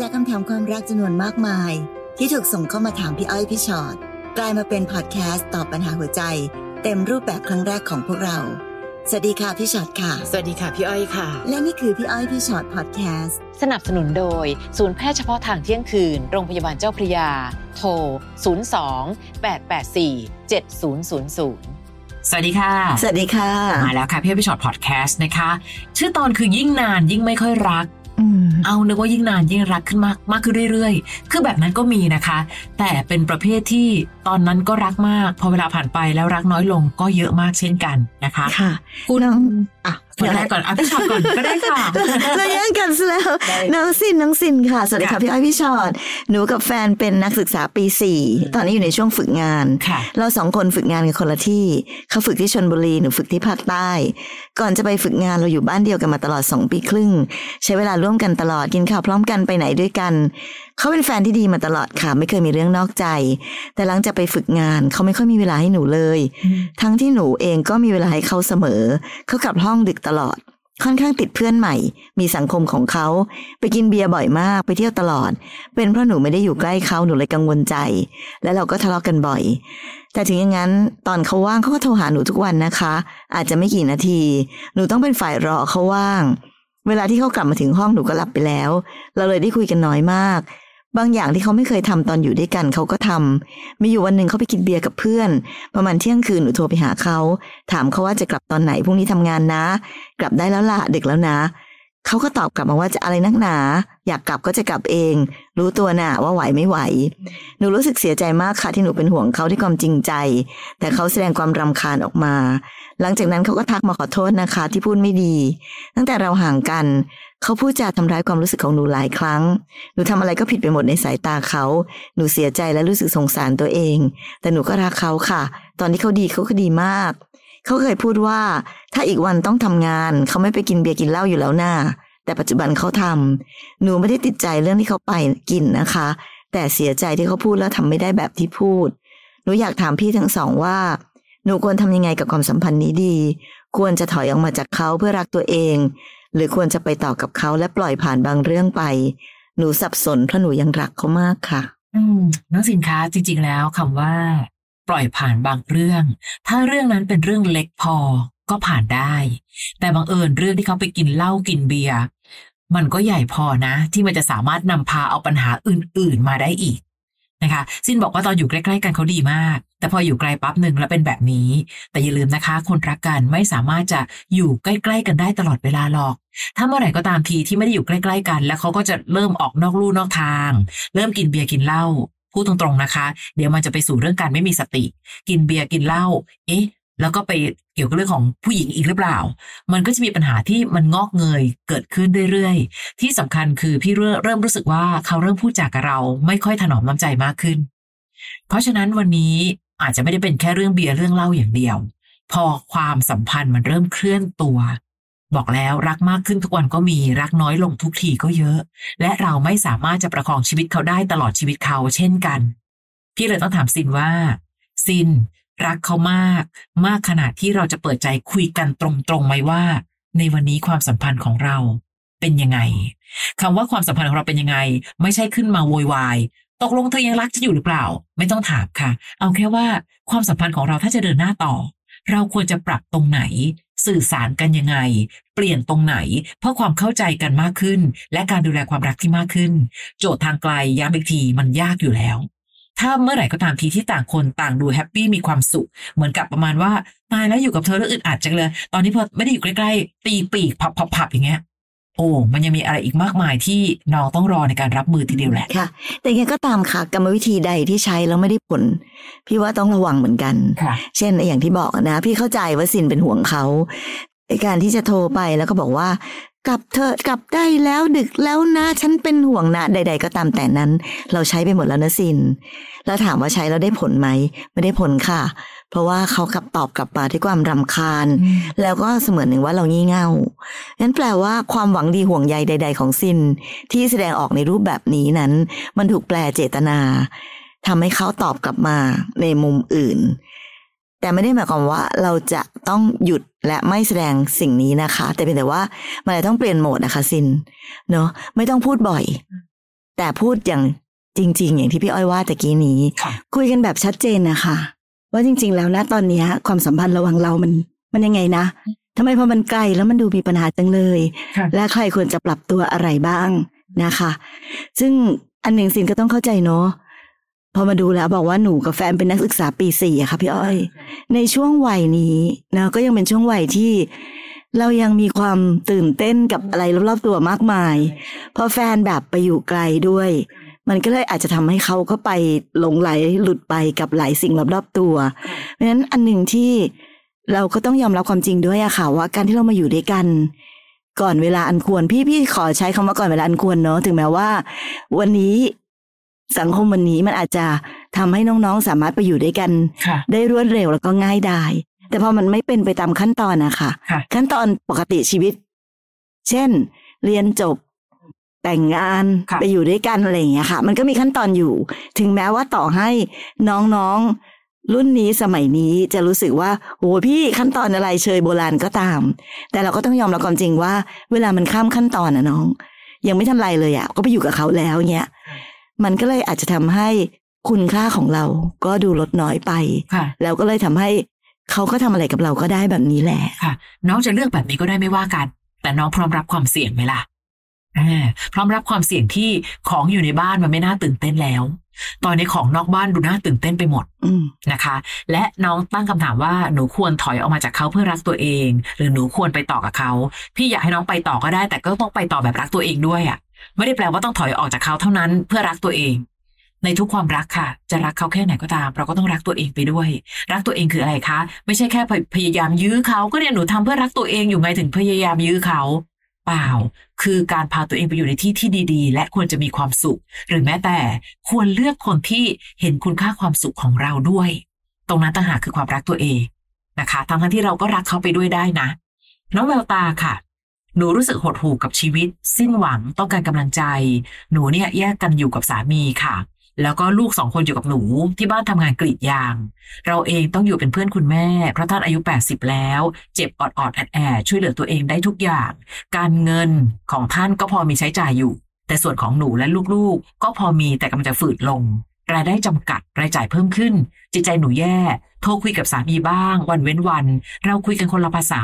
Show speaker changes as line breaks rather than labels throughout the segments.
จากคำถามความรักจำนวนมากมาย ที่ถูกส่งเข้ามาถามพี่อ้อยพี่ชอ็อตกลายมาเป็นพอดแคสต์ตอบปัญหาหัวใจ เต็มรูปแบบครั้งแรกของพวกเรา สวัสดีค่ะพี่ชอ็อตค่ะ
สวัสดีค่ะพี่อ้อยค่ะ
และนี่คือพี่อ้อยพี่ชอ็อตพอดแคสต์
สนับสนุนโดย ศูนย์แพทย์เฉพาะทางเที่ยงคืน โรงพยาบาลเจ้าพระยา โทร 02 884 7000
สวัสดีค่ะ
สวัสดีค่ะ
มาแล้วค่ะพี่อ้อยพี่ฉอดพอดแคสต์นะคะ ชื่อตอนคือยิ่งนานยิ่งไม่ค่อยรัก
อืม
เอานึกว่ายิ่งนานยิ่งรักขึ้นมากมากขึ้นเรื่อยๆ คือแบบนั้นก็มีนะคะ แต่เป็นประเภทที่ตอนนั้นก็รักมาก พอเวลาผ่านไปแล้วรักน้อยลงก็เยอะมากเช่นกันนะคะ
ค่ะ
คุณ
น้อง
อะคนแรกก่อนอะพี่ชอตก่อนก็ได้ค่ะ
เราแย่งกันซะแล้ว
ได้
น้องสินน้องสินค่ะ สวัสดีค่ะ
ค่ะ
พี่อ้อยพี่ชอ็อตหนูกับแฟนเป็นนักศึกษาปีสี่ตอนนี้อยู่ในช่วงฝึกงาน
ค่ะ
เราสองคนฝึกงานกันคนละที่ เขาฝึกที่ชนบุรีหนูฝึกที่ภาคใต้ ก่อนจะไปฝึกงานเราอยู่บ้านเดียวกันมาตลอดสองปีครึ่ง ใช้เวลาร่วมกันตลอดกินข้าวพร้อมกันไปไหนด้วยกัน เขาเป็นแฟนที่ดีมาตลอดค่ะ ไม่เคยมีเรื่องนอกใจ แต่หลังจากไปฝึกงานเขาไม่ค่อยมีเวลาให้หนูเลย ทั้งที่หนูเองก็มีเวลาให้เขาเสมอ เขากลับห้องดึกตลอด ค่อนข้างติดเพื่อนใหม่ มีสังคมของเขา ไปกินเบียร์บ่อยมากไปเที่ยวตลอด เป็นเพราะหนูไม่ได้อยู่ใกล้เขาหนูเลยกังวลใจ และเราก็ทะเลาะกันบ่อย แต่ถึงอย่างนั้นตอนเขาว่างเขาก็โทรหาหนูทุกวันนะคะ อาจจะไม่กี่นาที หนูต้องเป็นฝ่ายรอเขาว่างเวลาที่เขากลับมาถึงห้องหนูก็หลับไปแล้ว เราเลยได้คุยกันน้อยมาก บางอย่างที่เขาไม่เคยทำตอนอยู่ด้วยกันเขาก็ทำมีอยู่วันหนึ่งเขาไปกินเบียร์กับเพื่อน ประมาณเที่ยงคืนหนูโทรไปหาเขา ถามเขาว่าจะกลับตอนไหนพรุ่งนี้ทำงานนะ กลับได้แล้วละดึกแล้วนะ เขาก็ตอบกลับมาว่าจะอะไรนักหนา อยากกลับก็จะกลับเอง รู้ตัวน่ะว่าไหวไม่ไหว หนูรู้สึกเสียใจมากค่ะที่หนูเป็นห่วงเขาด้วยความจริงใจ แต่เขาแสดงความรำคาญออกมา หลังจากนั้นเขาก็ทักมาขอโทษนะคะ ที่พูดไม่ดี ตั้งแต่เราห่างกัน เขาพูดจาทำร้ายความรู้สึกของหนูหลายครั้ง หนูทำอะไรก็ผิดไปหมดในสายตาเขา หนูเสียใจและรู้สึกสงสารตัวเอง แต่หนูก็รักเขาค่ะ ตอนที่เขาดีเขาก็ดีมาก เขาเคยพูดว่าถ้าอีกวันต้องทำงาน เขาไม่ไปกินเบียร์กินเหล้าอยู่แล้วน่าแต่ปัจจุบันเขาทำหนูไม่ได้ติดใจเรื่องที่เขาไปกินนะคะ แต่เสียใจที่เขาพูดแล้วทำไม่ได้แบบที่พูด หนูอยากถามพี่ทั้งสองว่า หนูควรทำยังไงกับความสัมพันธ์นี้ดี ควรจะถอยออกมาจากเขาเพื่อรักตัวเอง หรือควรจะไปต่อกับเขาและปล่อยผ่านบางเรื่องไป หนูสับสนเพราะหนูยังรักเขามากค่ะ
อืมน้องสินค้าจริง ๆ แล้วคำว่า ปล่อยผ่านบางเรื่อง ถ้าเรื่องนั้นเป็นเรื่องเล็กพอก็ผ่านได้ แต่บังเอิญเรื่องที่เขาไปกินเหล้ากินเบียร์มันก็ใหญ่พอนะ ที่มันจะสามารถนำพาเอาปัญหาอื่น ๆมาได้อีกนะคะ ซินบอกว่าตอนอยู่ใกล้ๆกันเขาดีมาก แต่พออยู่ไกลปั๊บหนึ่งแล้วเป็นแบบนี้ แต่อย่าลืมนะคะ คนรักกันไม่สามารถจะอยู่ใกล้ๆกันได้ตลอดเวลาหรอก ถ้าเมื่อไหร่ก็ตามทีที่ไม่ได้อยู่ใกล้ ๆ กัน แล้วเขาก็จะเริ่มออกนอกลู่นอกทาง เริ่มกินเบียร์กินเหล้า พูดตรงๆนะคะ เดี๋ยวมันจะไปสู่เรื่องการไม่มีสติ กินเบียร์กินเหล้าเอ๊ะแล้วก็ไปเกี่ยวกับเรื่องของผู้หญิงอีกหรือเปล่า มันก็จะมีปัญหาที่มันงอกเงยเกิดขึ้นเรื่อยๆ ที่สำคัญคือพี่เริ่มรู้สึกว่าเขาเริ่มพูดจากับเรา ไม่ค่อยถนอมน้ำใจมากขึ้น เพราะฉะนั้นวันนี้อาจจะไม่ได้เป็นแค่เรื่องเบียร์เรื่องเหล้าอย่างเดียว พอความสัมพันธ์มันเริ่มเคลื่อนตัว บอกแล้วรักมากขึ้นทุกวันก็มีรักน้อยลงทุกทีก็เยอะ และเราไม่สามารถจะประคองชีวิตเขาได้ตลอดชีวิตเขาเช่นกัน พี่เลยต้องถามซินว่า ซิน รักเขามาก มากขนาดที่เราจะเปิดใจคุยกันตรงๆไหมว่า ในวันนี้ความสัมพันธ์ของเราเป็นยังไงคำว่าความสัมพันธ์ของเราเป็นยังไง ไม่ใช่ขึ้นมาโวยวายตกลงเธอยังรักฉันอยู่หรือเปล่า ไม่ต้องถามค่ะ เอาแค่ว่าความสัมพันธ์ของเราถ้าจะเดินหน้าต่อ เราควรจะปรับตรงไหน สื่อสารกันยังไง เปลี่ยนตรงไหน เพื่อความเข้าใจกันมากขึ้น และการดูแลความรักที่มากขึ้น โจทย์ทางไกลย้ำอีกทีมันยากอยู่แล้ว ถ้าเมื่อไหร่ก็ตามทีที่ต่างคนต่างดูแฮปปี้มีความสุข เหมือนกับประมาณว่าตายแล้วอยู่กับเธอแล้วอึดอัดจังเลย ตอนนี้พอไม่ได้อยู่ใกล้ๆตีปีกพับๆอย่างเงี้ย โอ้มันยังมีอะไรอีกมากมายที่น้องต้องรอในการรับมือทีเดียวแหละ
ค่ะ แต่ยังไงก็ตามค่ะกรรมวิธีใดที่ใช้แล้วไม่ได้ผล พี่ว่าต้องระวังเหมือนกัน
ค่ะ
เช่นอย่างที่บอกนะ พี่เข้าใจว่าสินเป็นห่วงเขาไอการที่จะโทรไปแล้วก็บอกว่า กลับเธอะกลับได้แล้วดึกแล้วนะ ฉันเป็นห่วงนะใด ๆ ก็ตามแต่นั้น เราใช้ไปหมดแล้วนะสิน แล้วถามว่าใช้แล้วได้ผลไหม ไม่ได้ผลค่ะ เพราะว่าเขากลับตอบกลับมาด้วยความรำคาญ แล้วก็เสมือนหนึ่งว่าเรางี่เง่านั้นแปลว่าความหวังดีห่วงใยใด ๆ ของซินที่แสดงออกในรูปแบบนี้นั้น มันถูกแปลเจตนาทำให้เขาตอบกลับมาในมุมอื่น แต่ไม่ได้หมายความว่าเราจะต้องหยุดและไม่แสดงสิ่งนี้นะคะ แต่เป็นแต่ว่ามันจะต้องเปลี่ยนโหมดนะคะซินเนาะไม่ต้องพูดบ่อย แต่พูดอย่างจริง ๆ อย่างที่พี่อ้อยว่าตะกี้นี้
ค่ะ
คุยกันแบบชัดเจนนะคะ ว่าจริง ๆ แล้วนะตอนเนี้ยความสัมพันธ์ระหว่างเรามัน มันยังไงนะทำไมพอมันไกลแล้วมันดูมีปัญหาจังเลย
ค่ะ
และใครควรจะปรับตัวอะไรบ้างนะคะ ซึ่งอันหนึ่งสินก็ต้องเข้าใจเนาะ พอมาดูแล้วบอกว่าหนูกับแฟนเป็นนักศึกษาปีสี่อะค่ะพี่อ้อย ในช่วงวัยนี้นะก็ยังเป็นช่วงวัยที่เรายังมีความตื่นเต้นกับอะไรรอบๆตัวมากมาย พอแฟนแบบไปอยู่ไกลด้วย มันก็เลยอาจจะทำให้เขาก็ไปหลงไหลหลุดไปกับหลายสิ่งรอบๆตัว เพราะฉะนั้นอันหนึ่งที่เราก็ต้องยอมรับความจริงด้วยอะค่ะว่าการที่เรามาอยู่ด้วยกัน ก่อนเวลาอันควรพี่พี่ขอใช้คำว่าก่อนเวลาอันควรเนาะถึงแม้ว่า วันนี้ สังคมวันนี้มันอาจจะทำให้น้องๆ สามารถไปอยู่ด้วยกัน
ค่ะ
ได้รวดเร็วแล้วก็ง่ายดายแต่พอมันไม่เป็นไปตามขั้นตอนนะคะ
ค่ะ
ขั้นตอนปกติชีวิต เช่น เรียนจบแต่งงาน
ค่ะ
ไปอยู่ด้วยกันอะไรอย่างเงี้ยค่ะ มันก็มีขั้นตอนอยู่ ถึงแม้ว่าต่อให้น้องๆ รุ่นนี้สมัยนี้จะรู้สึกว่าโอ้พี่ขั้นตอนอะไรเชยโบราณก็ตาม แต่เราก็ต้องยอมรับความจริงว่า เวลามันข้ามขั้นตอนนะน้อง ยังไม่ทำไรเลยอะ่ะก็ไปอยู่กับเขาแล้วเงี้ย มันก็เลยอาจจะทำให้คุณค่าของเราก็ดูลดน้อยไป
ค่ะ
แล้วก็เลยทำให้เขาก็ทำอะไรกับเราก็ได้แบบนี้แหละ
ค่ะ น้องจะเลือกแบบนี้ก็ได้ไม่ว่ากัน แต่น้องพร้อมรับความเสี่ยงไหมล่ะอ่าพร้อมรับความเสี่ยงที่ของอยู่ในบ้านมันไม่น่าตื่นเต้นแล้ว ตอนนี้ของนอกบ้านดูน่าตื่นเต้นไปหมด
อืม
นะคะ และน้องตั้งคำถามว่าหนูควรถอยออกมาจากเขาเพื่อรักตัวเอง หรือหนูควรไปต่อกับเขา พี่อยากให้น้องไปต่อก็ได้ แต่ก็ต้องไปต่อแบบรักตัวเองด้วยอะ่ะ ไม่ได้แปลว่าต้องถอยออกจากเขาเท่านั้นเพื่อรักตัวเอง ในทุกความรักค่ะ จะรักเขาแค่ไหนก็ตาม เราก็ต้องรักตัวเองไปด้วย รักตัวเองคืออะไรคะ ไม่ใช่แค่พยพยายามยื้อเขาก็เนี่ยหนูทำเพื่อรักตัวเองอยู่ไงถึงพยายามยื้อเขาเปล่า คือการพาตัวเองไปอยู่ในที่ที่ดี ๆ และควรจะมีความสุข หรือแม้แต่ควรเลือกคนที่เห็นคุณค่าความสุขของเราด้วย ตรงนั้นต่างหากคือความรักตัวเองนะคะทั้งที่เราก็รักเขาไปด้วยได้นะ น้องแววตาค่ะ หนูรู้สึกหดหู่กับชีวิต สิ้นหวังต้องการกำลังใจ หนูเนี่ยแยกกันอยู่กับสามีค่ะ แล้วก็ลูกสองคนอยู่กับหนูที่บ้านทำงานกรีดยาง เราเองต้องอยู่เป็นเพื่อนคุณแม่ เพราะท่านอายุ 80 แล้ว เจ็บอดอดแอดแอดช่วยเหลือตัวเองได้ทุกอย่าง การเงินของท่านก็พอมีใช้จ่ายอยู่ แต่ส่วนของหนูและลูกๆ ก็พอมีแต่กำลังจะฝืดลง รายได้จำกัด รายจ่ายเพิ่มขึ้น จิตใจหนูแย่ โทรคุยกับสามีบ้าง วันเว้นวัน เราคุยกันคนละภาษา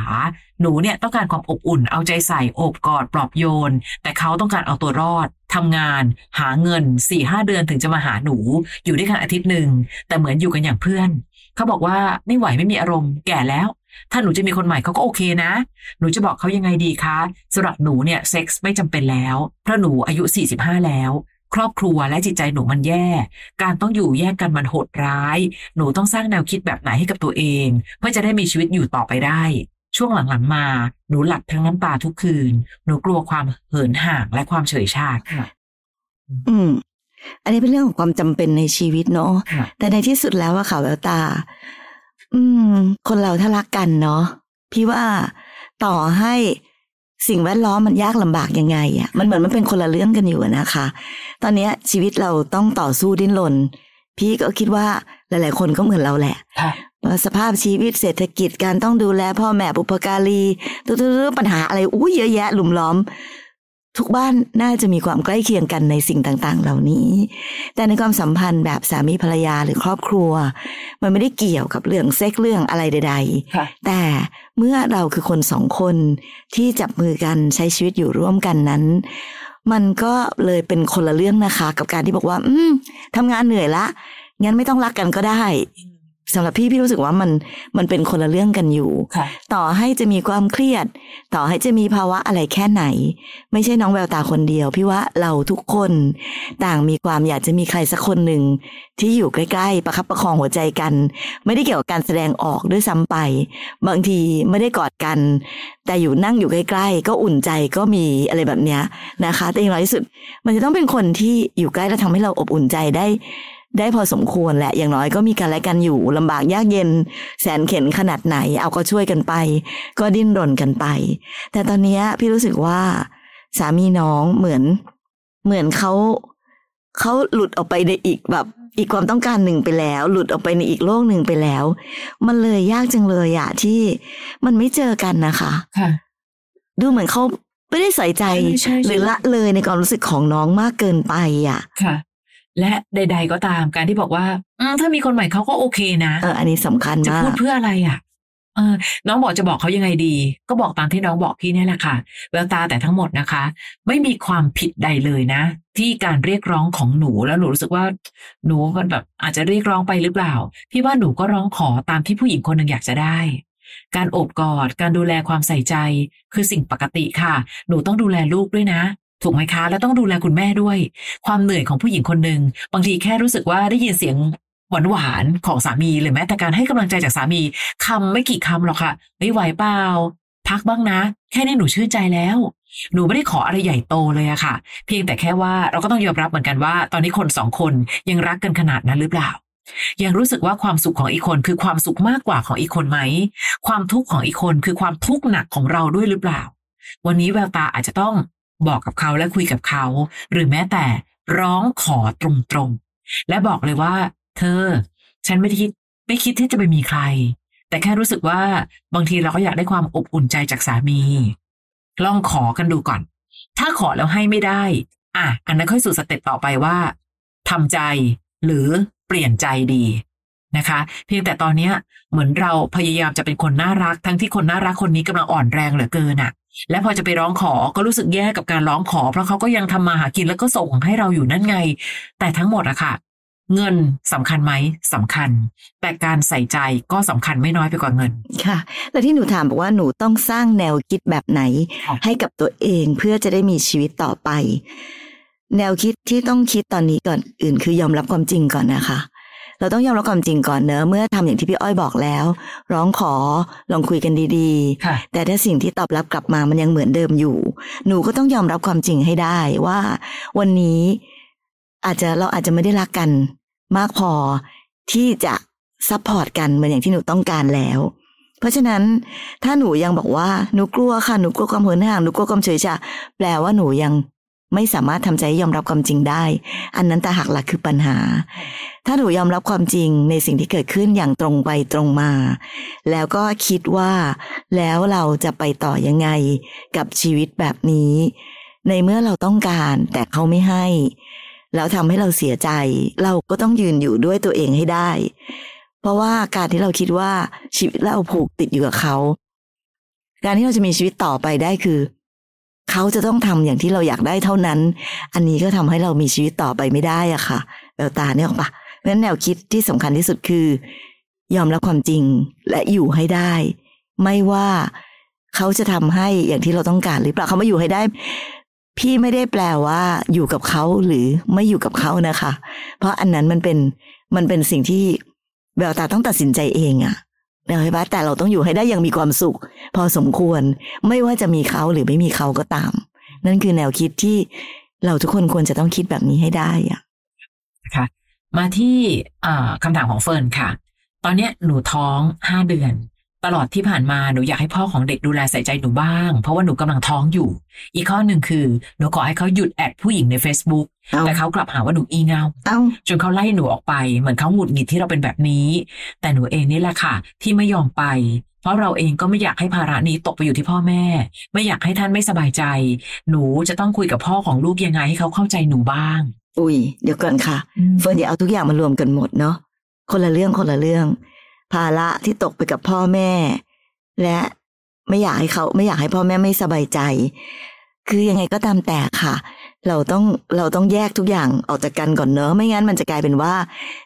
หนูเนี่ยต้องการความอบอุ่น เอาใจใส่ โอบกอด ปลอบโยน แต่เขาต้องการเอาตัวรอดทำงาน หาเงินสี่ห้าเดือนถึงจะมาหาหนู อยู่ด้วยกันอาทิตย์หนึ่ง แต่เหมือนอยู่กันอย่างเพื่อน เขาบอกว่าไม่ไหวไม่มีอารมณ์ แก่แล้ว ถ้าหนูจะมีคนใหม่เขาก็โอเคนะ หนูจะบอกเขายังไงดีคะสำหรับหนูเนี่ยเซ็กส์ไม่จำเป็นแล้ว เพราะหนูอายุ 45 แล้ว ครอบครัวและจิตใจหนูมันแย่ การต้องอยู่แยกกันมันโหดร้าย หนูต้องสร้างแนวคิดแบบไหนให้กับตัวเอง เพื่อจะได้มีชีวิตอยู่ต่อไปได้ ช่วงหลังๆมา หนูหลับทั้งน้ำตาทุกคืน หนูกลัวความเหินห่างและความเฉยชาค่ะ
อืม อันนี้เป็นเรื่องของความจำเป็นในชีวิตเนาะ
ค่ะ
แต่ในที่สุดแล้วอะค่ะแววตา อืม คนเราถ้ารักกันเนาะพี่ว่าต่อให้ สิ่งแวดล้อมมันยากลำบากยังไงอะมันเหมือนมันเป็นคนละเรื่องกันอยู่อะนะคะ ตอนเนี้ยชีวิตเราต้องต่อสู้ดิ้นรนพี่ก็คิดว่าหลาย ๆ คนก็เหมือนเราแหละ
ค่ะ
ว่าสภาพชีวิตเศรษฐกิจการต้องดูแลพ่อแม่บุพการีตุ๊ดๆปัญหาอะไรอุ้ยเยอะแยะหลุมล้อม ทุกบ้านน่าจะมีความใกล้เคียงกันในสิ่งต่างๆ เหล่านี้ แต่ในความสัมพันธ์แบบสามีภรรยาหรือครอบครัว มันไม่ได้เกี่ยวกับเรื่องเซ็กเรื่องอะไรใด
ค่ะ
ๆแต่เมื่อเราคือคนสองคนที่จับมือกันใช้ชีวิตอยู่ร่วมกันนั้น มันก็เลยเป็นคนละเรื่องนะคะ กับการที่บอกว่า อืมทำงานเหนื่อยละงั้นไม่ต้องรักกันก็ได้ สำหรับพี่พี่รู้สึกว่ามันมันเป็นคนละเรื่องกันอยู่
ค่ะ
ต่อให้จะมีความเครียด ต่อให้จะมีภาวะอะไรแค่ไหน ไม่ใช่น้องแววตาคนเดียว พี่ว่าเราทุกคน ต่างมีความอยากจะมีใครสักคนหนึ่งที่อยู่ใกล้ๆ ประคับประคองหัวใจกัน ไม่ได้เกี่ยวกับการแสดงออกด้วยซ้ำไป บางทีไม่ได้กอดกัน แต่อยู่นั่งอยู่ใกล้ๆ ก็อุ่นใจก็มีอะไรแบบเนี้ยนะคะ แต่อย่างน้อยที่สุด มันจะต้องเป็นคนที่อยู่ใกล้และทำให้เราอบอุ่นใจได้ ได้พอสมควรแหละอย่างน้อยก็มีกันและกันอยู่ลำบากยากเย็น แสนเข็นขนาดไหน เอาก็ช่วยกันไป ก็ดิ้นรนกันไป แต่ตอนเนี้ยพี่รู้สึกว่า สามีน้องเหมือน เหมือนเขาเขาหลุดออกไปในอีกแบบอีกความต้องการหนึ่งไปแล้ว หลุดออกไปในอีกโลกหนึ่งไปแล้ว มันเลยยากจังเลยอะที่มันไม่เจอกันนะคะ
ค่ะ
ดูเหมือนเขาไม่ได้ใส่ใจ
ใช่ใช่ใช่
หรือละเลยในความรู้สึกของน้องมากเกินไปอะ
ค่ะ และใด ๆ ก็ตามการที่บอกว่าอืมถ้ามีคนใหม่เขาก็โอเคนะ
เอออันนี้สำคัญ
จะ
มา
พู
ก
ดเพื่ออะไรอะเออน้องบอกจะบอกเขายังไงดี ก็บอกตามที่น้องบอกพี่เนี่ยแหละค่ะแววตาแต่ทั้งหมดนะคะ ไม่มีความผิดใดเลยนะ ที่การเรียกร้องของหนูแล้วหนูรู้สึกว่า หนูมันแบบอาจจะเรียกร้องไปหรือเปล่า พี่ว่าหนูก็ร้องขอตามที่ผู้หญิงคนหนึ่งอยากจะได้ การโอบกอด การดูแลความใส่ใจ คือสิ่งปกติค่ะ หนูต้องดูแลลูกด้วยนะ ถูกไหมคะ แล้วต้องดูแลคุณแม่ด้วย ความเหนื่อยของผู้หญิงคนหนึ่งบางทีแค่รู้สึกว่าได้ยินเสียงหวานหวานๆของสามีหรือแม้แต่การให้กำลังใจจากสามีคำไม่กี่คำหรอกค่ะไม่ไหวเปล่าพักบ้างนะ แค่นี้หนูชื่นใจแล้ว หนูไม่ได้ขออะไรใหญ่โตเลยอะค่ะ เพียงแต่แค่ว่าเราก็ต้องยอมรับเหมือนกันว่า ตอนนี้คนสองคนยังรักกันขนาดนั้นหรือเปล่า ยังรู้สึกว่าความสุขของอีกคนคือความสุขมากกว่าของอีกคนไหม ความทุกข์ของอีกคนคือความทุกข์หนักของเราด้วยหรือเปล่า วันนี้แววตาอาจจะต้อง บอกกับเขาและคุยกับเขา หรือแม้แต่ร้องขอตรงๆ และบอกเลยว่า เธอ ฉันไม่คิดไม่คิดที่จะไปมีใคร แต่แค่รู้สึกว่าบางทีเราก็อยากได้ความอบอุ่นใจจากสามี ลองขอกันดูก่อน ถ้าขอแล้วให้ไม่ได้ อะ อันนั้นค่อยสู่สเต็ปต่อไปว่าทำใจหรือเปลี่ยนใจดีนะคะ เพียงแต่ตอนเนี้ยเหมือนเราพยายามจะเป็นคนน่ารัก ทั้งที่คนน่ารักคนนี้กำลังอ่อนแรงเหลือเกินอะ และพอจะไปร้องขอก็รู้สึกแย่กับการร้องขอ เพราะเขาก็ยังทำมาหากินแล้วก็ส่งให้เราอยู่นั่นไง แต่ทั้งหมดอะค่ะ เงินสำคัญไหมสำคัญ แต่การใส่ใจก็สำคัญไม่น้อยไปกว่าเงิน
ค่ะ แล้วที่หนูถามบอกว่าหนูต้องสร้างแนวคิดแบบไหน
ค่ะ
ให้กับตัวเองเพื่อจะได้มีชีวิตต่อไป แนวคิดที่ต้องคิดตอนนี้ก่อนอื่น คือยอมรับความจริงก่อนนะคะ เราต้องยอมรับความจริงก่อนเนอะเมื่อทำอย่างที่พี่อ้อยบอกแล้ว ร้องขอลองคุยกันดีๆ
ค่ะ
แต่ถ้าสิ่งที่ตอบรับกลับมามันยังเหมือนเดิมอยู่ หนูก็ต้องยอมรับความจริงให้ได้ว่า วันนี้อาจจะเราอาจจะไม่ได้รักกัน มากพอที่จะ support กันเหมือนอย่างที่หนูต้องการแล้ว เพราะฉะนั้นถ้าหนูยังบอกว่าหนูกลัวค่ะหนูกลัวความเหินห่างหนูกลัวความเฉยชาแปลว่าหนูยัง ไม่สามารถทำใจยอมรับความจริงได้ อันนั้นต่างหากล่ะคือปัญหา ถ้าหนูยอมรับความจริงในสิ่งที่เกิดขึ้นอย่างตรงไปตรงมา แล้วก็คิดว่า แล้วเราจะไปต่อยังไงกับชีวิตแบบนี้ ในเมื่อเราต้องการแต่เขาไม่ให้ แล้วทำให้เราเสียใจ เราก็ต้องยืนอยู่ด้วยตัวเองให้ได้ เพราะว่าการที่เราคิดว่าชีวิตเราผูกติดอยู่กับเขาการที่เราจะมีชีวิตต่อไปได้คือ เขาจะต้องทำอย่างที่เราอยากได้เท่านั้น อันนี้ก็ทำให้เรามีชีวิตต่อไปไม่ได้อะค่ะแววตาเนี่ยหรอกปะเพราะฉะนั้นแนวคิดที่สำคัญที่สุดคือ ยอมรับความจริงและอยู่ให้ได้ ไม่ว่าเขาจะทำให้อย่างที่เราต้องการหรือเปล่าเขามาอยู่ให้ได้ พี่ไม่ได้แปลว่า อยู่กับเขาหรือไม่อยู่กับเขานะคะ เพราะอันนั้นมันเป็นมันเป็นสิ่งที่แววตาต้องตัดสินใจเองอะ นะใช่ปะแต่เราต้องอยู่ให้ได้อย่างมีความสุข พอสมควรไม่ว่าจะมีเขาหรือไม่มีเขาก็ตาม นั่นคือแนวคิดที่เราทุกคนควรจะต้องคิดแบบนี้ให้ได้อะ
นะคะมาที่คำถามของเฟิร์นค่ะ ตอนนี้หนูท้องห้าเดือน ตลอดที่ผ่านมาหนูอยากให้พ่อของเด็กดูแลใส่ใจหนูบ้าง เพราะว่าหนูกำลังท้องอยู่ อีกข้อหนึ่งคือ หนูขอให้เขาหยุดแอดผู้หญิงใน Facebook แต่เขากลับหาว่าหนูอีเงา
เอ้า
จนเขาไล่หนูออกไป เหมือนเขาหงุดหงิดที่เราเป็นแบบนี้ แต่หนูเองนี่แหละค่ะ ที่ไม่ยอมไป เพราะเราเองก็ไม่อยากให้ภาระนี้ตกไปอยู่ที่พ่อแม่ ไม่อยากให้ท่านไม่สบายใจ หนูจะต้องคุยกับพ่อของลูกยังไงให้เขาเข้าใจหนูบ้าง
อุ้ยเดี๋ยวก่อนค่ะเฟิร์นอย่าเอาทุกอย่างมารวมกันหมดเนาะคนละเรื่องคนละเรื่อง ภาระที่ตกไปกับพ่อแม่ และไม่อยากให้เขาไม่อยากให้พ่อแม่ไม่สบายใจ คือยังไงก็ตามแต่ค่ะ เราต้องเราต้องแยกทุกอย่างออกจากกันก่อนเนอะไม่งั้นมันจะกลายเป็นว่า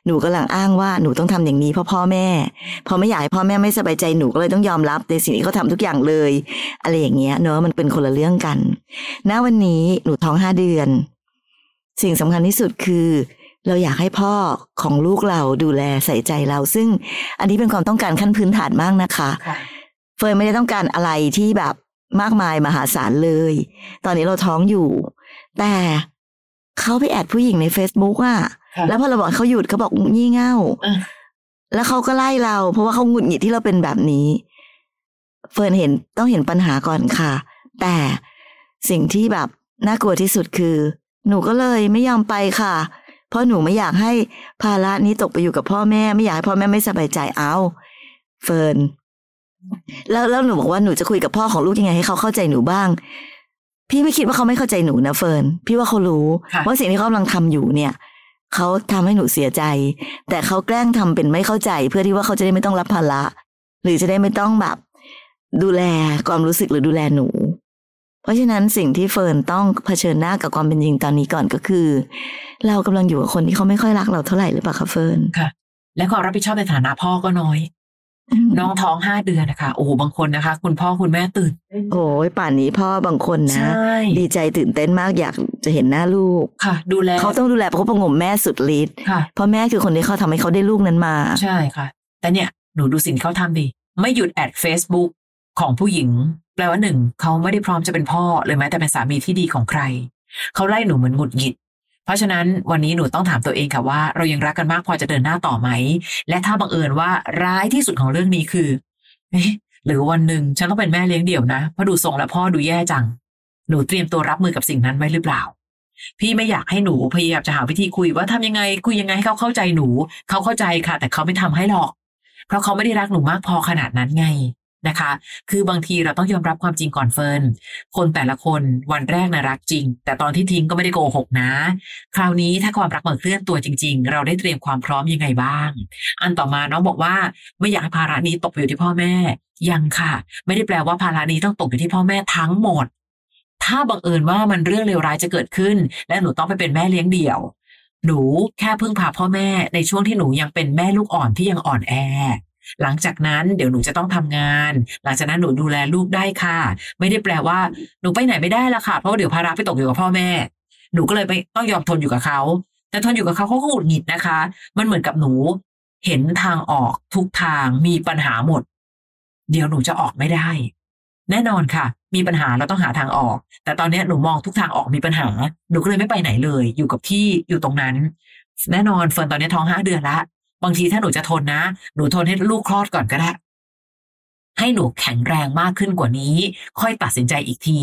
หนูกำลังอ้างว่าหนูต้องทำอย่างนี้เพราะพ่อแม่ พอไม่อยากให้พ่อแม่ไม่สบายใจหนูก็เลยต้องยอมรับในสิ่งที่เขาทำทุกอย่างเลย อะไรอย่างเงี้ย เนอะมันเป็นคนละเรื่องกันณวันนี้หนูท้องห้าเดือน สิ่งสำคัญที่สุดคือเราอยากให้พ่อของลูกเราดูแลใส่ใจเรา ซึ่งอันนี้เป็นความต้องการขั้นพื้นฐานมากนะคะเฟิร์นไม่ได้ต้องการอะไรที่แบบมากมายมหาศาลเลย ตอนนี้เราท้องอยู่ แต่เขาไปแอดผู้หญิงใน Facebook อะ
ค่ะ
แล้วพอเราบอกให้เขาหยุดเขาบอกงี่เง่า
อะ
แล้วเขาก็ไล่เรา เพราะว่าเขาหงุดหงิดที่เราเป็นแบบนี้ เฟิร์นเห็นต้องเห็นปัญหาก่อนค่ะ แต่สิ่งที่แบบน่ากลัวที่สุดคือ หนูก็เลยไม่ยอมไปค่ะ เพราะหนูไม่อยากให้ภาระนี้ตกไปอยู่กับพ่อแม่ ไม่อยากให้พ่อแม่ไม่สบายใจเอาเฟิร์นแล้วแล้วหนูบอกว่าหนูจะคุยกับพ่อของลูกยังไงให้เขาเข้าใจหนูบ้าง พี่ไม่คิดว่าเขาไม่เข้าใจหนูนะเฟิร์นพี่ว่าเขารู้
ค่ะ
ว่าสิ่งที่เขากำลังทำอยู่เนี่ยเขาทำให้หนูเสียใจ แต่เขาแกล้งทำเป็นไม่เข้าใจ เพื่อที่ว่าเขาจะได้ไม่ต้องรับภาระ หรือจะได้ไม่ต้องแบบ ดูแลความรู้สึกหรือดูแลหนู เพราะฉะนั้นสิ่งที่เฟิร์นต้องเผชิญหน้ากับความเป็นจริงตอนนี้ก่อนก็คือ เรากำลังอยู่กับคนที่เขาไม่ค่อยรักเราเท่าไหร่หรือเปล่าคะเฟิร์น
และความรับผิดชอบในฐานะพ่อก็น้อย น้องท้องห้าเดือนนะคะโอ้โหบางคนนะคะ คุณพ่อคุณแม่ตื่น
โอ้ยป่านนี้พ่อบางคนนะ
ใช่
ดีใจตื่นเต้นมากอยากจะเห็นหน้าลูก
ค่ะ ดูแล
เขาต้องดูแลประคบประหงมแม่สุดฤทธิ์
ค่ะ
เพราะแม่คือคนที่เขาทำให้เขาได้ลูกนั้นมา
ใช่ค่ะ แต่เนี่ยหนูดูสิ่งที่เขาทำดิไม่หยุดแอด Facebook ของผู้หญิง แปลว่าหนึ่งเขาไม่ได้พร้อมจะเป็นพ่อเลยแม้แต่เป็นสามีที่ดีของใครเขาไล่หนูเหมือนหงุดหงิด เพราะฉะนั้นวันนี้หนูต้องถามตัวเองค่ะว่า เรายังรักกันมากพอจะเดินหน้าต่อไหม และถ้าบังเอิญว่าร้ายที่สุดของเรื่องนี้คือหรือวันหนึ่งฉันต้องเป็นแม่เลี้ยงเดี่ยวนะเพราะดูทรงแล้วพ่อดูแย่จัง หนูเตรียมตัวรับมือกับสิ่งนั้นไว้หรือเปล่า พี่ไม่อยากให้หนูพยายามจะหาวิธีคุยว่าทำยังไงคุยยังไงให้เขาเข้าใจหนู เขาเข้าใจค่ะ แต่เขาไม่ทำให้หรอก เพราะเขาไม่ได้รักหนูมากพอขนาดนั้นไง นะคะ คือบางทีเราต้องยอมรับความจริงก่อนเฟิร์น คนแต่ละคนวันแรกนะรักจริง แต่ตอนที่ทิ้งก็ไม่ได้โกหกนะ คราวนี้ถ้าความรักมันเคลื่อนตัวจริง ๆ เราได้เตรียมความพร้อมยังไงบ้าง อันต่อมาน้องบอกว่าไม่อยากให้ภาระนี้ตกอยู่ที่พ่อแม่ ยังค่ะ ไม่ได้แปลว่าภาระนี้ต้องตกอยู่ที่พ่อแม่ทั้งหมด ถ้าบังเอิญว่ามันเรื่องเลวร้ายจะเกิดขึ้น และหนูต้องไปเป็นแม่เลี้ยงเดี่ยว หนูแค่พึ่งพาพ่อแม่ในช่วงที่หนูยังเป็นแม่ลูกอ่อนที่ยังอ่อนแอ หลังจากนั้นเดี๋ยวหนูจะต้องทำงาน หลังจากนั้นหนูดูแลลูกได้ค่ะ ไม่ได้แปลว่าหนูไปไหนไม่ได้ละค่ะ เพราะว่าเดี๋ยวภาระไปตกอยู่กับพ่อแม่ หนูก็เลยไปต้องยอมทนอยู่กับเขา แต่ทนอยู่กับเขาเขาก็หงุดหงิดนะคะ มันเหมือนกับหนูเห็นทางออกทุกทางมีปัญหาหมด เดี๋ยวหนูจะออกไม่ได้ แน่นอนค่ะ มีปัญหาเราต้องหาทางออก แต่ตอนนี้หนูมองทุกทางออกมีปัญหา หนูก็เลยไม่ไปไหนเลย อยู่กับที่อยู่ตรงนั้น แน่นอนเฟิร์นตอนนี้ท้องห้าเดือนละ บางทีถ้าหนูจะทนนะ หนูทนให้ลูกคลอดก่อนก็ได้ ให้หนูแข็งแรงมากขึ้นกว่านี้ ค่อยตัดสินใจอีกที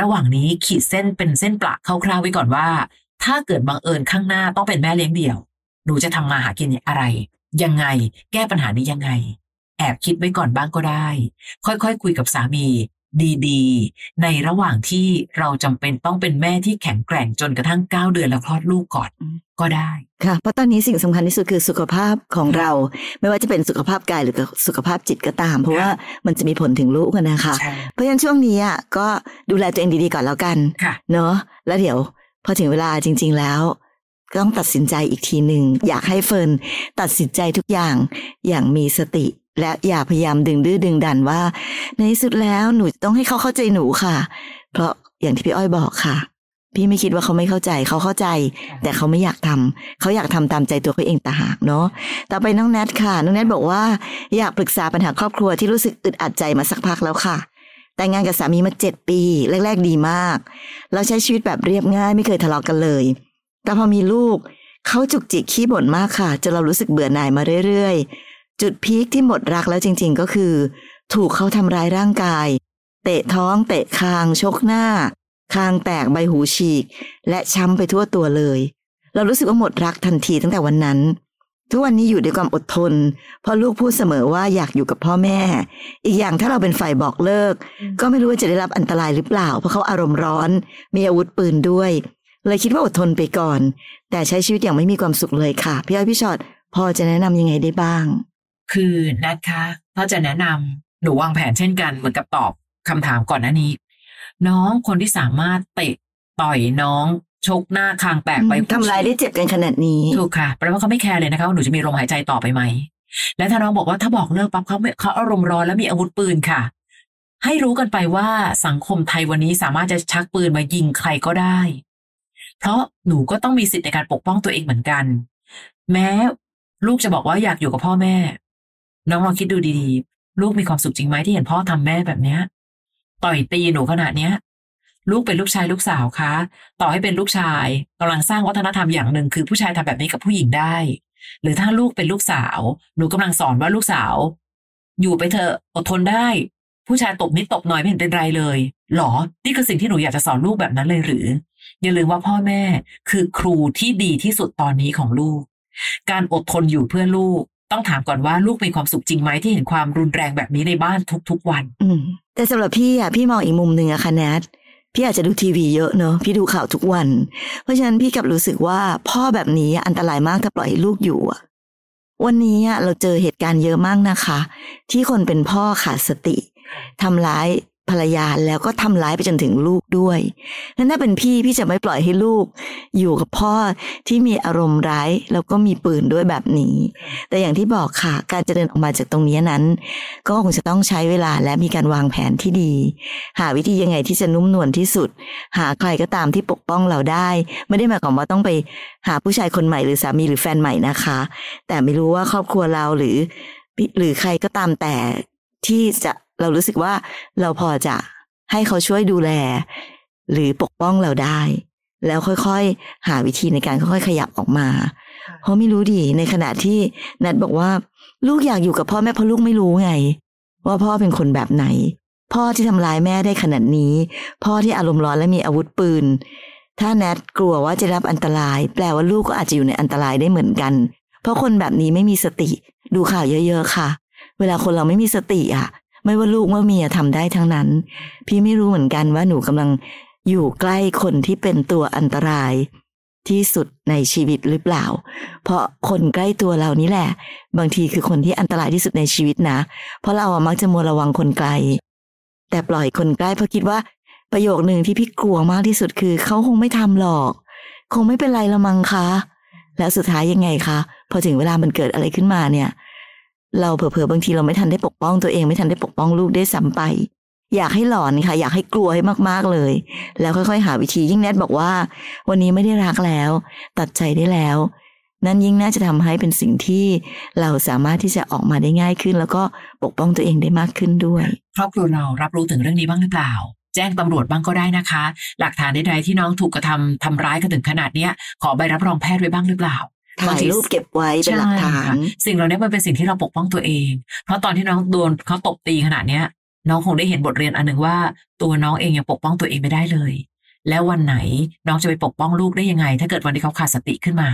ระหว่างนี้ขีดเส้นเป็นเส้นประคร่าวๆไว้ก่อนว่า ถ้าเกิดบังเอิญข้างหน้าต้องเป็นแม่เลี้ยงเดี่ยว หนูจะทำมาหากินอะไร ยังไง แก้ปัญหานี้ยังไง แอบคิดไว้ก่อนบ้างก็ได้ ค่อยๆคคุยกับสามี ดีๆ ในระหว่างที่เราจำเป็นต้องเป็นแม่ที่แข็งแกร่งจนกระทั่งเก้าเดือนแล้วคลอดลูกก่อน
อืม
ก็ได้
ค่ะเพราะตอนนี้สิ่งสำคัญที่สุดคือสุขภาพของเรา ไม่ว่าจะเป็นสุขภาพกายหรือสุขภาพจิตก็ตาม เพราะว่ามันจะมีผลถึงลูกอะนะคะ
ใช่
เพราะฉะนั้นช่วงนี้อะก็ดูแลตัวเองดีๆก่อนแล้วกัน
ค่ะ
เนอะแล้วเดี๋ยวพอถึงเวลาจริง ๆ แล้วก็ต้องตัดสินใจอีกทีหนึ่งอยากให้เฟิร์นตัดสินใจทุกอย่างอย่างมีสติ และอย่าพยายามดึงดื้อดึงดันว่า ในที่สุดแล้วหนูต้องให้เขาเข้าใจหนูค่ะ เพราะอย่างที่พี่อ้อยบอกค่ะ พี่ไม่คิดว่าเขาไม่เข้าใจเขาเข้าใจ แต่เขาไม่อยากทำเขาอยากทำตามใจตัวเขาเองต่างหากเนาะต่อไปน้องแนทค่ะ น้องแนทบอกว่า อยากปรึกษาปัญหาครอบครัวที่รู้สึกอึดอัดใจมาสักพักแล้วค่ะ แต่งงานกับสามีมาเจ็ดปี แรก ๆ ดีมาก เราใช้ชีวิตแบบเรียบง่าย ไม่เคยทะเลาะกันเลย แต่พอมีลูกเขาจุกจิกขี้บ่นมากค่ะจนเรารู้สึกเบื่อหน่ายมาเรื่อยๆ จุดพีคที่หมดรักแล้วจริง ๆ ก็คือ ถูกเขาทำร้ายร่างกาย เตะท้อง เตะคาง ชกหน้า คางแตกใบหูฉีก และช้ำไปทั่วตัวเลย เรารู้สึกว่าหมดรักทันทีตั้งแต่วันนั้น ทุกวันนี้อยู่ด้วยความอดทน เพราะลูกพูดเสมอว่าอยากอยู่กับพ่อแม่ อีกอย่างถ้าเราเป็นฝ่ายบอกเลิก ก็ไม่รู้ว่าจะได้รับอันตรายหรือเปล่า เพราะเขาอารมณ์ร้อน มีอาวุธปืนด้วย เลยคิดว่าอดทนไปก่อน แต่ใช้ชีวิตอย่างไม่มีความสุขเลยค่ะ พี่อ้อยพี่ชอตพอจะแนะนำยังไงได้บ้าง
คือนัดคะถ้าจะแนะนำหนูวางแผนเช่นกันเหมือนกับตอบคำถามก่อนหน้านี้ น้องคนที่สามารถเตะต่อยน้องชกหน้าคางแตกไป
ทำลายได้เจ็บกันขนาดนี้
ถูกค่ะแปลว่าเขาไม่แคร์เลยนะคะว่าหนูจะมีลมหายใจต่อไปไหมและถ้าน้องบอกว่าถ้าบอกเลิกปั๊บเขาไม่เขาอารมณ์ร้อนและมีอาวุธปืนค่ะ ให้รู้กันไปว่าสังคมไทยวันนี้สามารถจะชักปืนมายิงใครก็ได้ เพราะหนูก็ต้องมีสิทธิ์ในการปกป้องตัวเองเหมือนกัน แม้ลูกจะบอกว่าอยากอยู่กับพ่อแม่ น้องลองคิดดูดีๆ ลูกมีความสุขจริงไหมที่เห็นพ่อทำแม่แบบเนี้ย ต่อยตีหนูขนาดเนี้ย ลูกเป็นลูกชายลูกสาวคะ ต่อให้เป็นลูกชายกำลังสร้างวัฒนธรรมอย่างหนึ่งคือผู้ชายทำแบบนี้กับผู้หญิงได้ หรือถ้าลูกเป็นลูกสาว หนูกำลังสอนว่าลูกสาว อยู่ไปเถอะอดทนได้ ผู้ชายตบนิดตบหน่อยไม่เห็นเป็นไรเลยหรอ นี่คือสิ่งที่หนูอยากจะสอนลูกแบบนั้นเลยหรือ อย่าลืมว่าพ่อแม่คือครูที่ดีที่สุดตอนนี้ของลูก การอดทนอยู่เพื่อลูก ต้องถามก่อนว่าลูกมีความสุขจริงไหมที่เห็นความรุนแรงแบบนี้ในบ้านทุกๆวัน
อืมแต่สำหรับพี่อะพี่มองอีกมุมหนึ่งอะค่ะแนทพี่อาจจะดูทีวีเยอะเนอะพี่ดูข่าวทุกวัน เพราะฉะนั้นพี่กับรู้สึกว่าพ่อแบบนี้อันตรายมากถ้าปล่อยให้ลูกอยู่อะวันนี้เราเจอเหตุการณ์เยอะมากนะคะ ที่คนเป็นพ่อขาดสติทำร้าย ภรรยาแล้วก็ทำร้ายไปจนถึงลูกด้วยนั้นถ้าเป็นพี่พี่จะไม่ปล่อยให้ลูก อยู่กับพ่อที่มีอารมณ์ร้ายแล้วก็มีปืนด้วยแบบนี้ แต่อย่างที่บอกค่ะ การจะเดินออกมาจากตรงนี้นั้น ก็คงจะต้องใช้เวลาและมีการวางแผนที่ดี หาวิธียังไงที่จะนุ่มนวลที่สุด หาใครก็ตามที่ปกป้องเราได้ ไม่ได้หมายความว่าต้องไปหาผู้ชายคนใหม่หรือสามีหรือแฟนใหม่นะคะ แต่ไม่รู้ว่าครอบครัวเราหรือ หรือใครก็ตามแต่ที่จะ เรารู้สึกว่าเราพอจะให้เขาช่วยดูแล หรือปกป้องเราได้ แล้วค่อยๆ หาวิธีในการค่อยๆขยับออกมา เพราะไม่รู้ดิในขณะที่นัดบอกว่า ลูกอยากอยู่กับพ่อแม่เพราะลูกไม่รู้ไง ว่าพ่อเป็นคนแบบไหน พ่อที่ทำร้ายแม่ได้ขนาดนี้ พ่อที่อารมณ์ร้อนและมีอาวุธปืน ถ้าแนทกลัวว่าจะรับอันตราย แปลว่าลูกก็อาจจะอยู่ในอันตรายได้เหมือนกัน เพราะคนแบบนี้ไม่มีสติ ดูข่าวเยอะ ๆ ค่ะ เวลาคนเราไม่มีสติอะ ไม่ว่าลูกว่าเมียทำได้ทั้งนั้น พี่ไม่รู้เหมือนกันว่าหนูกำลังอยู่ใกล้คนที่เป็นตัวอันตรายที่สุดในชีวิตหรือเปล่า เพราะคนใกล้ตัวเรานี่แหละ บางทีคือคนที่อันตรายที่สุดในชีวิตนะ เพราะเราอะมักจะมัวระวังคนไกล แต่ปล่อยคนใกล้เพราะคิดว่า ประโยคหนึ่งที่พี่กลัวมากที่สุดคือ เขาคงไม่ทำหรอก คงไม่เป็นไรละมังคะ แล้วสุดท้ายยังไงคะ พอถึงเวลามันเกิดอะไรขึ้นมาเนี่ย เราเผลอๆบางทีเราไม่ทันได้ปกป้องตัวเองไม่ทันได้ปกป้องลูกได้ซ้ำไป อยากให้หลอนค่ะ อยากให้กลัวให้มากๆเลย แล้วค่อยๆ หาวิธียิ่งแนทบอกว่า วันนี้ไม่ได้รักแล้ว ตัดใจได้แล้ว นั่นยิ่งน่าจะทำให้เป็นสิ่งที่เราสามารถที่จะออกมาได้ง่ายขึ้น แล้วก็ปกป้องตัวเองได้มากขึ้นด้วย
ครอบครัวเรารับรู้ถึงเรื่องนี้บ้างหรือเปล่าแจ้งตำรวจบ้างก็ได้นะคะ หลักฐานใดๆที่น้องถูกกระทำทำร้ายกันถึงขนาดเนี้ย ขอใบรับรองแพทย์ไว้บ้างหรือเปล่า
ถ่ายรูปเก็บไว้เป็นหลักฐาน
ใช่ค่ะสิ่งเหล่านี้มันเป็นสิ่งที่เราปกป้องตัวเอง เพราะตอนที่น้องโดนเขาตบตีขนาดเนี้ย น้องคงได้เห็นบทเรียนอันหนึ่งว่า ตัวน้องเองยังปกป้องตัวเองไม่ได้เลย แล้ววันไหนน้องจะไปปกป้องลูกได้ยังไง ถ้าเกิดวันที่เขาขาดสติขึ้นมา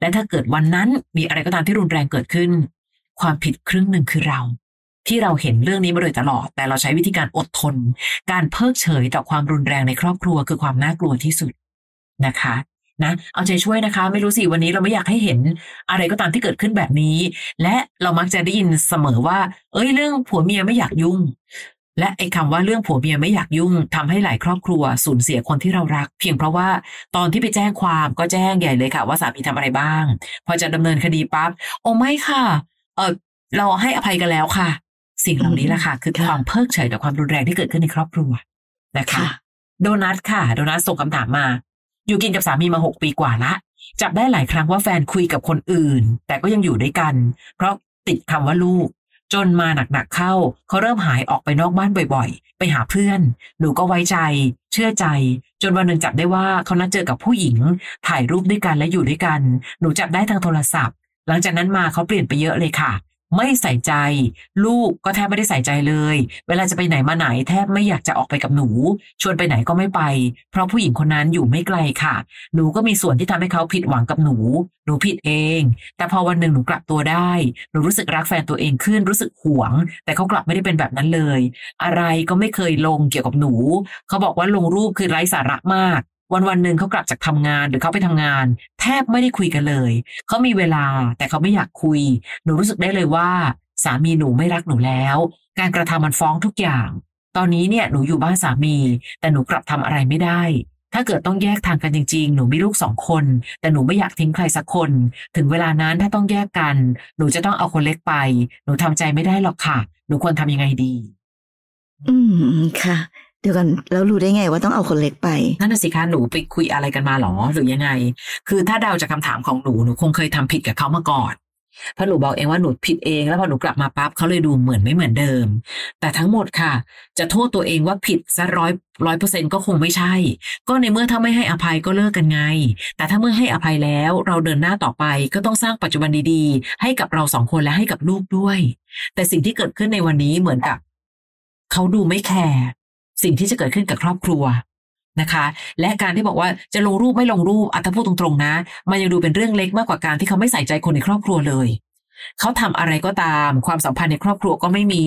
และถ้าเกิดวันนั้นมีอะไรก็ตามที่รุนแรงเกิดขึ้น ความผิดครึ่งหนึ่งคือเรา ที่เราเห็นเรื่องนี้มาโดยตลอด แต่เราใช้วิธีการอดทน การเพิกเฉยต่อความรุนแรงในครอบครัวคือความน่ากลัวที่สุดนะคะ นะเอาใจช่วยนะคะ ไม่รู้สิวันนี้เราไม่อยากให้เห็นอะไรก็ตามที่เกิดขึ้นแบบนี้ และเรามักจะได้ยินเสมอว่า เอ้ยเรื่องผัวเมียไม่อยากยุ่ง และไอ้คำว่าเรื่องผัวเมียไม่อยากยุ่งทำให้หลายครอบครัวสูญเสียคนที่เรารัก เพียงเพราะว่าตอนที่ไปแจ้งความก็แจ้งใหญ่เลยค่ะ ว่าสามีทำอะไรบ้าง พอจะดำเนินคดีปั๊บโอ้ไม่ค่ะ เออเราให้อภัยกันแล้วค่ะ สิ่งเหล่านี้แหละค่ะ คือ
ค่ะ
ความเพิกเฉยต่อความรุนแรงที่เกิดขึ้นในครอบครัวนะคะ
ค่ะ
โดนัทค่ะ โดนัทส่งคำถามมา อยู่กินกับสามีมาหกปีกว่าละ จับได้หลายครั้งว่าแฟนคุยกับคนอื่น แต่ก็ยังอยู่ด้วยกัน เพราะติดคำว่าลูก จนมาหนักๆเข้า เขาเริ่มหายออกไปนอกบ้านบ่อยๆ ไปหาเพื่อน หนูก็ไว้ใจ เชื่อใจ จนวันหนึ่งจับได้ว่าเขานัดเจอกับผู้หญิง ถ่ายรูปด้วยกันและอยู่ด้วยกัน หนูจับได้ทางโทรศัพท์ หลังจากนั้นมาเขาเปลี่ยนไปเยอะเลยค่ะ ไม่ใส่ใจ ลูกก็แทบไม่ได้ใส่ใจเลย เวลาจะไปไหนมาไหนแทบไม่อยากจะออกไปกับหนู ชวนไปไหนก็ไม่ไป เพราะผู้หญิงคนนั้นอยู่ไม่ไกลค่ะ หนูก็มีส่วนที่ทำให้เขาผิดหวังกับหนู หนูผิดเอง แต่พอวันหนึ่งหนูกลับตัวได้ หนูรู้สึกรักแฟนตัวเองขึ้นรู้สึกหวง แต่เขากลับไม่ได้เป็นแบบนั้นเลย อะไรก็ไม่เคยลงเกี่ยวกับหนู เขาบอกว่าลงรูปคือไร้สาระมาก วันวันหนึ่งเขากลับจากทำงานหรือเขาไปทำงาน แทบไม่ได้คุยกันเลย เขามีเวลาแต่เขาไม่อยากคุย หนูรู้สึกได้เลยว่า สามีหนูไม่รักหนูแล้ว การกระทำมันฟ้องทุกอย่าง ตอนนี้เนี่ยหนูอยู่บ้านสามี แต่หนูกลับทำอะไรไม่ได้ ถ้าเกิดต้องแยกทางกันจริง ๆ หนูมีลูกสองคน แต่หนูไม่อยากทิ้งใครสักคน ถึงเวลานั้นถ้าต้องแยกกัน หนูจะต้องเอาคนเล็กไป หนูทำใจไม่ได้หรอกค่ะ หนูควรทำยังไงดี
อืมค่ะ เดี๋ยวกันแล้วรู้ได้ไงว่าต้องเอาคนเล็กไป
นั่นน่ะสิคะหนูไปคุยอะไรกันมาหรอหรือยังไง คือถ้าเดาจากคำถามของหนูหนูคงเคยทำผิดกับเขามาก่อนพราะหนูบอกเองว่าหนูผิดเองแล้วพอหนูกลับมาปั๊บเขาเลยดูเหมือนไม่เหมือนเดิม แต่ทั้งหมดค่ะ จะโทษตัวเองว่าผิดซะร้อยร้อยเปอร์เซ็นก็คงไม่ใช่ ก็ในเมื่อถ้าไม่ให้อภัยก็เลิกกันไง แต่ถ้าเมื่อให้อภัยแล้วเราเดินหน้าต่อไปก็ต้องสร้างปัจจุบันดีๆ ให้กับเราสองคนและให้กับลูกด้วย แต่สิ่งที่เกิดขึ้นในวันนี้เหมือนกับเขาดูไม่แคร์ สิ่งที่จะเกิดขึ้นกับครอบครัวนะคะ และการที่บอกว่าจะลงรูปไม่ลงรูปอัตพูดตรงๆนะ มันยังดูเป็นเรื่องเล็กมากกว่าการที่เขาไม่ใส่ใจคนในครอบครัวเลยเขาทำอะไรก็ตาม ความสัมพันธ์ในครอบครัวก็ไม่มี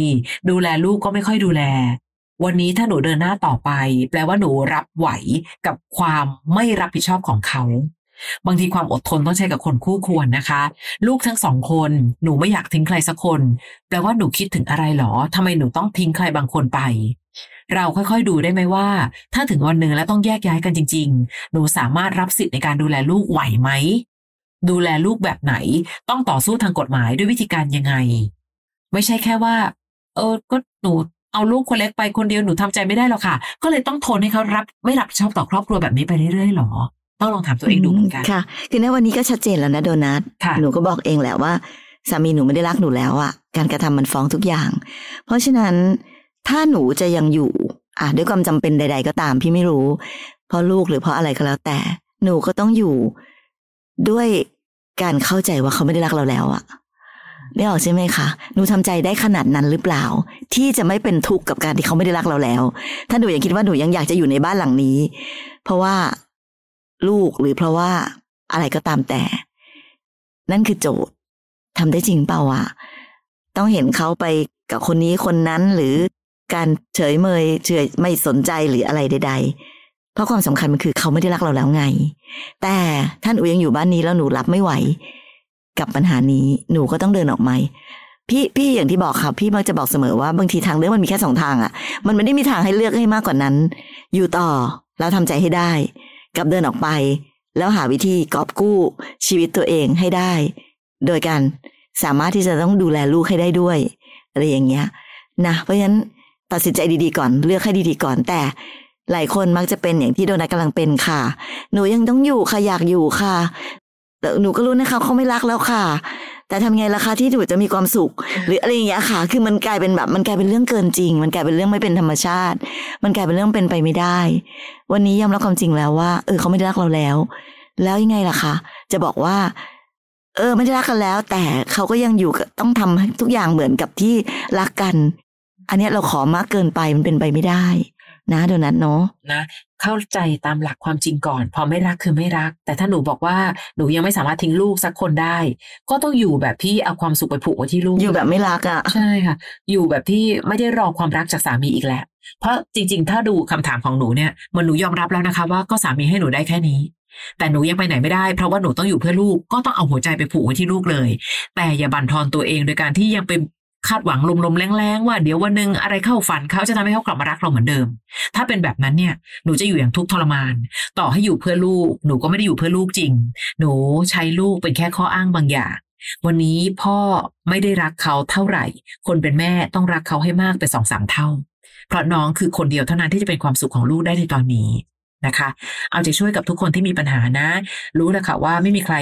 ดูแลลูกก็ไม่ค่อยดูแล วันนี้ถ้าหนูเดินหน้าต่อไป แปลว่าหนูรับไหวกับความไม่รับผิดชอบของเขาบางทีความอดทนต้องใช้กับคนคู่ควรนะคะ ลูกทั้งสองคนหนูไม่อยากทิ้งใครสักคน แปลว่าหนูคิดถึงอะไรหรอทำไมหนูต้องทิ้งใครบางคนไป เราค่อยๆดูได้ไหมว่า ถ้าถึงวันหนึ่งแล้วต้องแยกย้ายกันจริง ๆ หนูสามารถรับสิทธิ์ในการดูแลลูกไหวไหม ดูแลลูกแบบไหน ต้องต่อสู้ทางกฎหมายด้วยวิธีการยังไง ไม่ใช่แค่ว่า เออก็หนูเอาลูกคนเล็กไปคนเดียวหนูทำใจไม่ได้หรอกค่ะ ก็เลยต้องทนให้เขารับไม่รับผิดชอบต่อครอบครัวแบบนี้ไปเรื่อยๆหรอ ต้องลองถามตัวเองดูเหมือนกัน
ค่ะ คือในวันนี้ก็ชัดเจนแล้วนะโดนัท
ค่ะ
หนูก็บอกเองแหละว่าสามีหนูไม่ได้รักหนูแล้วอะการกระทำมันฟ้องทุกอย่าง เพราะฉะนั้น ถ้าหนูจะยังอยู่ อะด้วยความจำเป็นใด ๆ ก็ตามพี่ไม่รู้ เพราะลูกหรือเพราะอะไรก็แล้วแต่ หนูก็ต้องอยู่ ด้วยการเข้าใจว่าเขาไม่ได้รักเราแล้วอะได้ออกใช่ไหมคะหนูทำใจได้ขนาดนั้นหรือเปล่า ที่จะไม่เป็นทุกข์กับการที่เขาไม่ได้รักเราแล้ว ถ้าหนูยังคิดว่าหนูยังอยากจะอยู่ในบ้านหลังนี้ เพราะว่าลูกหรือเพราะว่าอะไรก็ตามแต่ นั่นคือโจทย์ทำได้จริงเปล่าวะต้องเห็นเขาไปกับคนนี้คนนั้นหรือ การเฉยเมยเฉยไม่สนใจหรืออะไรใด ๆ เพราะความสำคัญมันคือเขาไม่ได้รักเราแล้วไง แต่ท่านอูยังอยู่บ้านนี้แล้วหนูรับไม่ไหว กับปัญหานี้หนูก็ต้องเดินออกมาพี่พี่อย่างที่บอกค่ะพี่มักจะบอกเสมอว่าบางทีทางเลือกมันมีแค่สองทางอะ่ะ มันไม่ได้มีทางให้เลือกให้มากกว่านั้น อยู่ต่อแล้วทำใจให้ได้ กับเดินออกไป แล้วหาวิธีกอบกู้ชีวิตตัวเองให้ได้ โดยการสามารถที่จะต้องดูแลลูกให้ได้ด้วยอะไรอย่างเงี้ยนะเพราะฉะนั้น ตัดสินใจดีๆก่อน เลือกให้ดีๆก่อน แต่หลายคนมักจะเป็นอย่างที่โดนัทกำลังเป็นค่ะ หนูยังต้องอยู่ค่ะอยากอยู่ค่ะแต่หนูก็รู้นะคะเขาไม่รักแล้วค่ะ แต่ทำไงล่ะคะที่หนูจะมีความสุข หรืออะไรอย่างเงี้ยค่ะ คือมันกลายเป็นแบบ มันกลายเป็นเรื่องเกินจริง มันกลายเป็นเรื่องไม่เป็นธรรมชาติ มันกลายเป็นเรื่องเป็นไปไม่ได้ วันนี้ยอมรับความจริงแล้วว่า เออเขาไม่ได้รักเราแล้ว แล้วยังไงล่ะคะจะบอกว่า เออไม่ได้รักกันแล้ว แต่เขาก็ยังอยู่ต้องทำให้ทุกอย่างเหมือนกับที่รักกัน อันเนี้ยเราขอมากเกินไปมันเป็นไปไม่ได้ นะโดนัทเนาะ
นะเข้าใจตามหลักความจริงก่อน พอไม่รักคือไม่รัก แต่ถ้าหนูบอกว่าหนูยังไม่สามารถทิ้งลูกสักคนได้ ก็ต้องอยู่แบบที่เอาความสุขไปผูกไว้ที่ลูก
อยู่แบบไม่รักอะ
ใช่ค่ะ อยู่แบบที่ไม่ได้รอความรักจากสามีอีกแล้ว เพราะจริง ๆ ถ้าดูคำถามของหนูเนี่ยมันหนูยอมรับแล้วนะคะ ว่าก็สามีให้หนูได้แค่นี้ แต่หนูยังไปไหนไม่ได้เพราะว่าหนูต้องอยู่เพื่อลูกก็ต้องเอาหัวใจไปผูกไว้ที่ลูกเลย แต่อย่าบั่นทอนตัวเองโดยการที่ยังไป คาดหวังลมๆแรงๆ ว่าเดี๋ยววันหนึ่งอะไรเข้าฝันเขาจะทำให้เขากลับมารักเราเหมือนเดิม ถ้าเป็นแบบนั้นเนี่ยหนูจะอยู่อย่างทุกข์ทรมาน ต่อให้อยู่เพื่อลูก หนูก็ไม่ได้อยู่เพื่อลูกจริง หนูใช้ลูกเป็นแค่ข้ออ้างบางอย่างวันนี้พ่อไม่ได้รักเขาเท่าไหร่ คนเป็นแม่ต้องรักเขาให้มากเป็นสองสามเท่า เพราะน้องคือคนเดียวเท่านั้นที่จะเป็นความสุขของลูกได้ในตอนนี้นะคะ เอาใจช่วยกับทุกคนที่มีปัญหานะ รู้แล้วค่ะว่าไม่มีใคร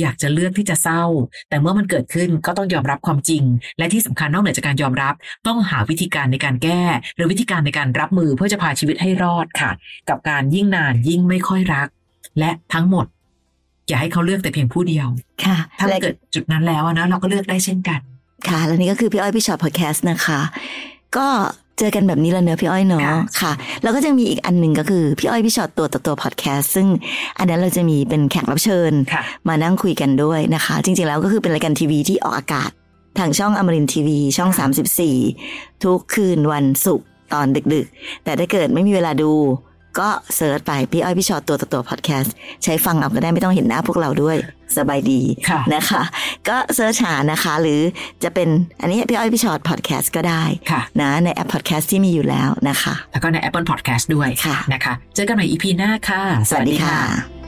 อยากจะเลือกที่จะเศร้า แต่เมื่อมันเกิดขึ้นก็ต้องยอมรับความจริง และที่สำคัญนอกเหนือจากการยอมรับ ต้องหาวิธีการในการแก้ หรือวิธีการในการรับมือเพื่อจะพาชีวิตให้รอดค่ะ กับการยิ่งนานยิ่งไม่ค่อยรัก และทั้งหมด อย่าให้เขาเลือกแต่เพียงผู้เดียว
ค่ะ
ถ้า
และ
เกิดจุดนั้นแล้วอะนะเราก็เลือกได้เช่นกัน
ค่ะ และนี่ก็คือพี่อ้อยพี่ชอตพอดแคสต์นะคะ ก็ เจอกันแบบนี้แล้วเนอะพี่อ้อยเนอะ
ค่ะ
ค่ะ แล้วก็จะมีอีกอันหนึ่งก็คือ พี่อ้อยพี่ชอตตัวต่อตัวพอดแคสต์ซึ่งอันนั้นเราจะมีเป็นแขกรับเชิญ
ค่ะ
มานั่งคุยกันด้วยนะคะ จริงๆแล้วก็คือเป็นรายการทีวีที่ออกอากาศ ทางช่องอมรินทีวีช่อง 34 ทุกคืนวันศุกร์ตอนดึกๆ แต่ถ้าเกิดไม่มีเวลาดู ก็ search ไปพี่อ้อยพี่ชอตตัวต่อตัวพอดแคสต์ใช้ฟังเอาก็ได้ไม่ต้องเห็นหน้าพวกเราด้วยสบายดี
ค่ะ
นะคะ ก็ search หานะคะ หรือจะเป็นอันนี้พี่อ้อยพี่ชอตพอดแคสต์ก็ได้
ค่ะ
นะในแอปพอดแคสต์ที่มีอยู่แล้วนะคะ
แล้วก็ใน Apple Podcast ด้วย
ค่ะ
นะคะ เจอกันใหม่ EP หน้าค่ะ
สวัสดีค่ะ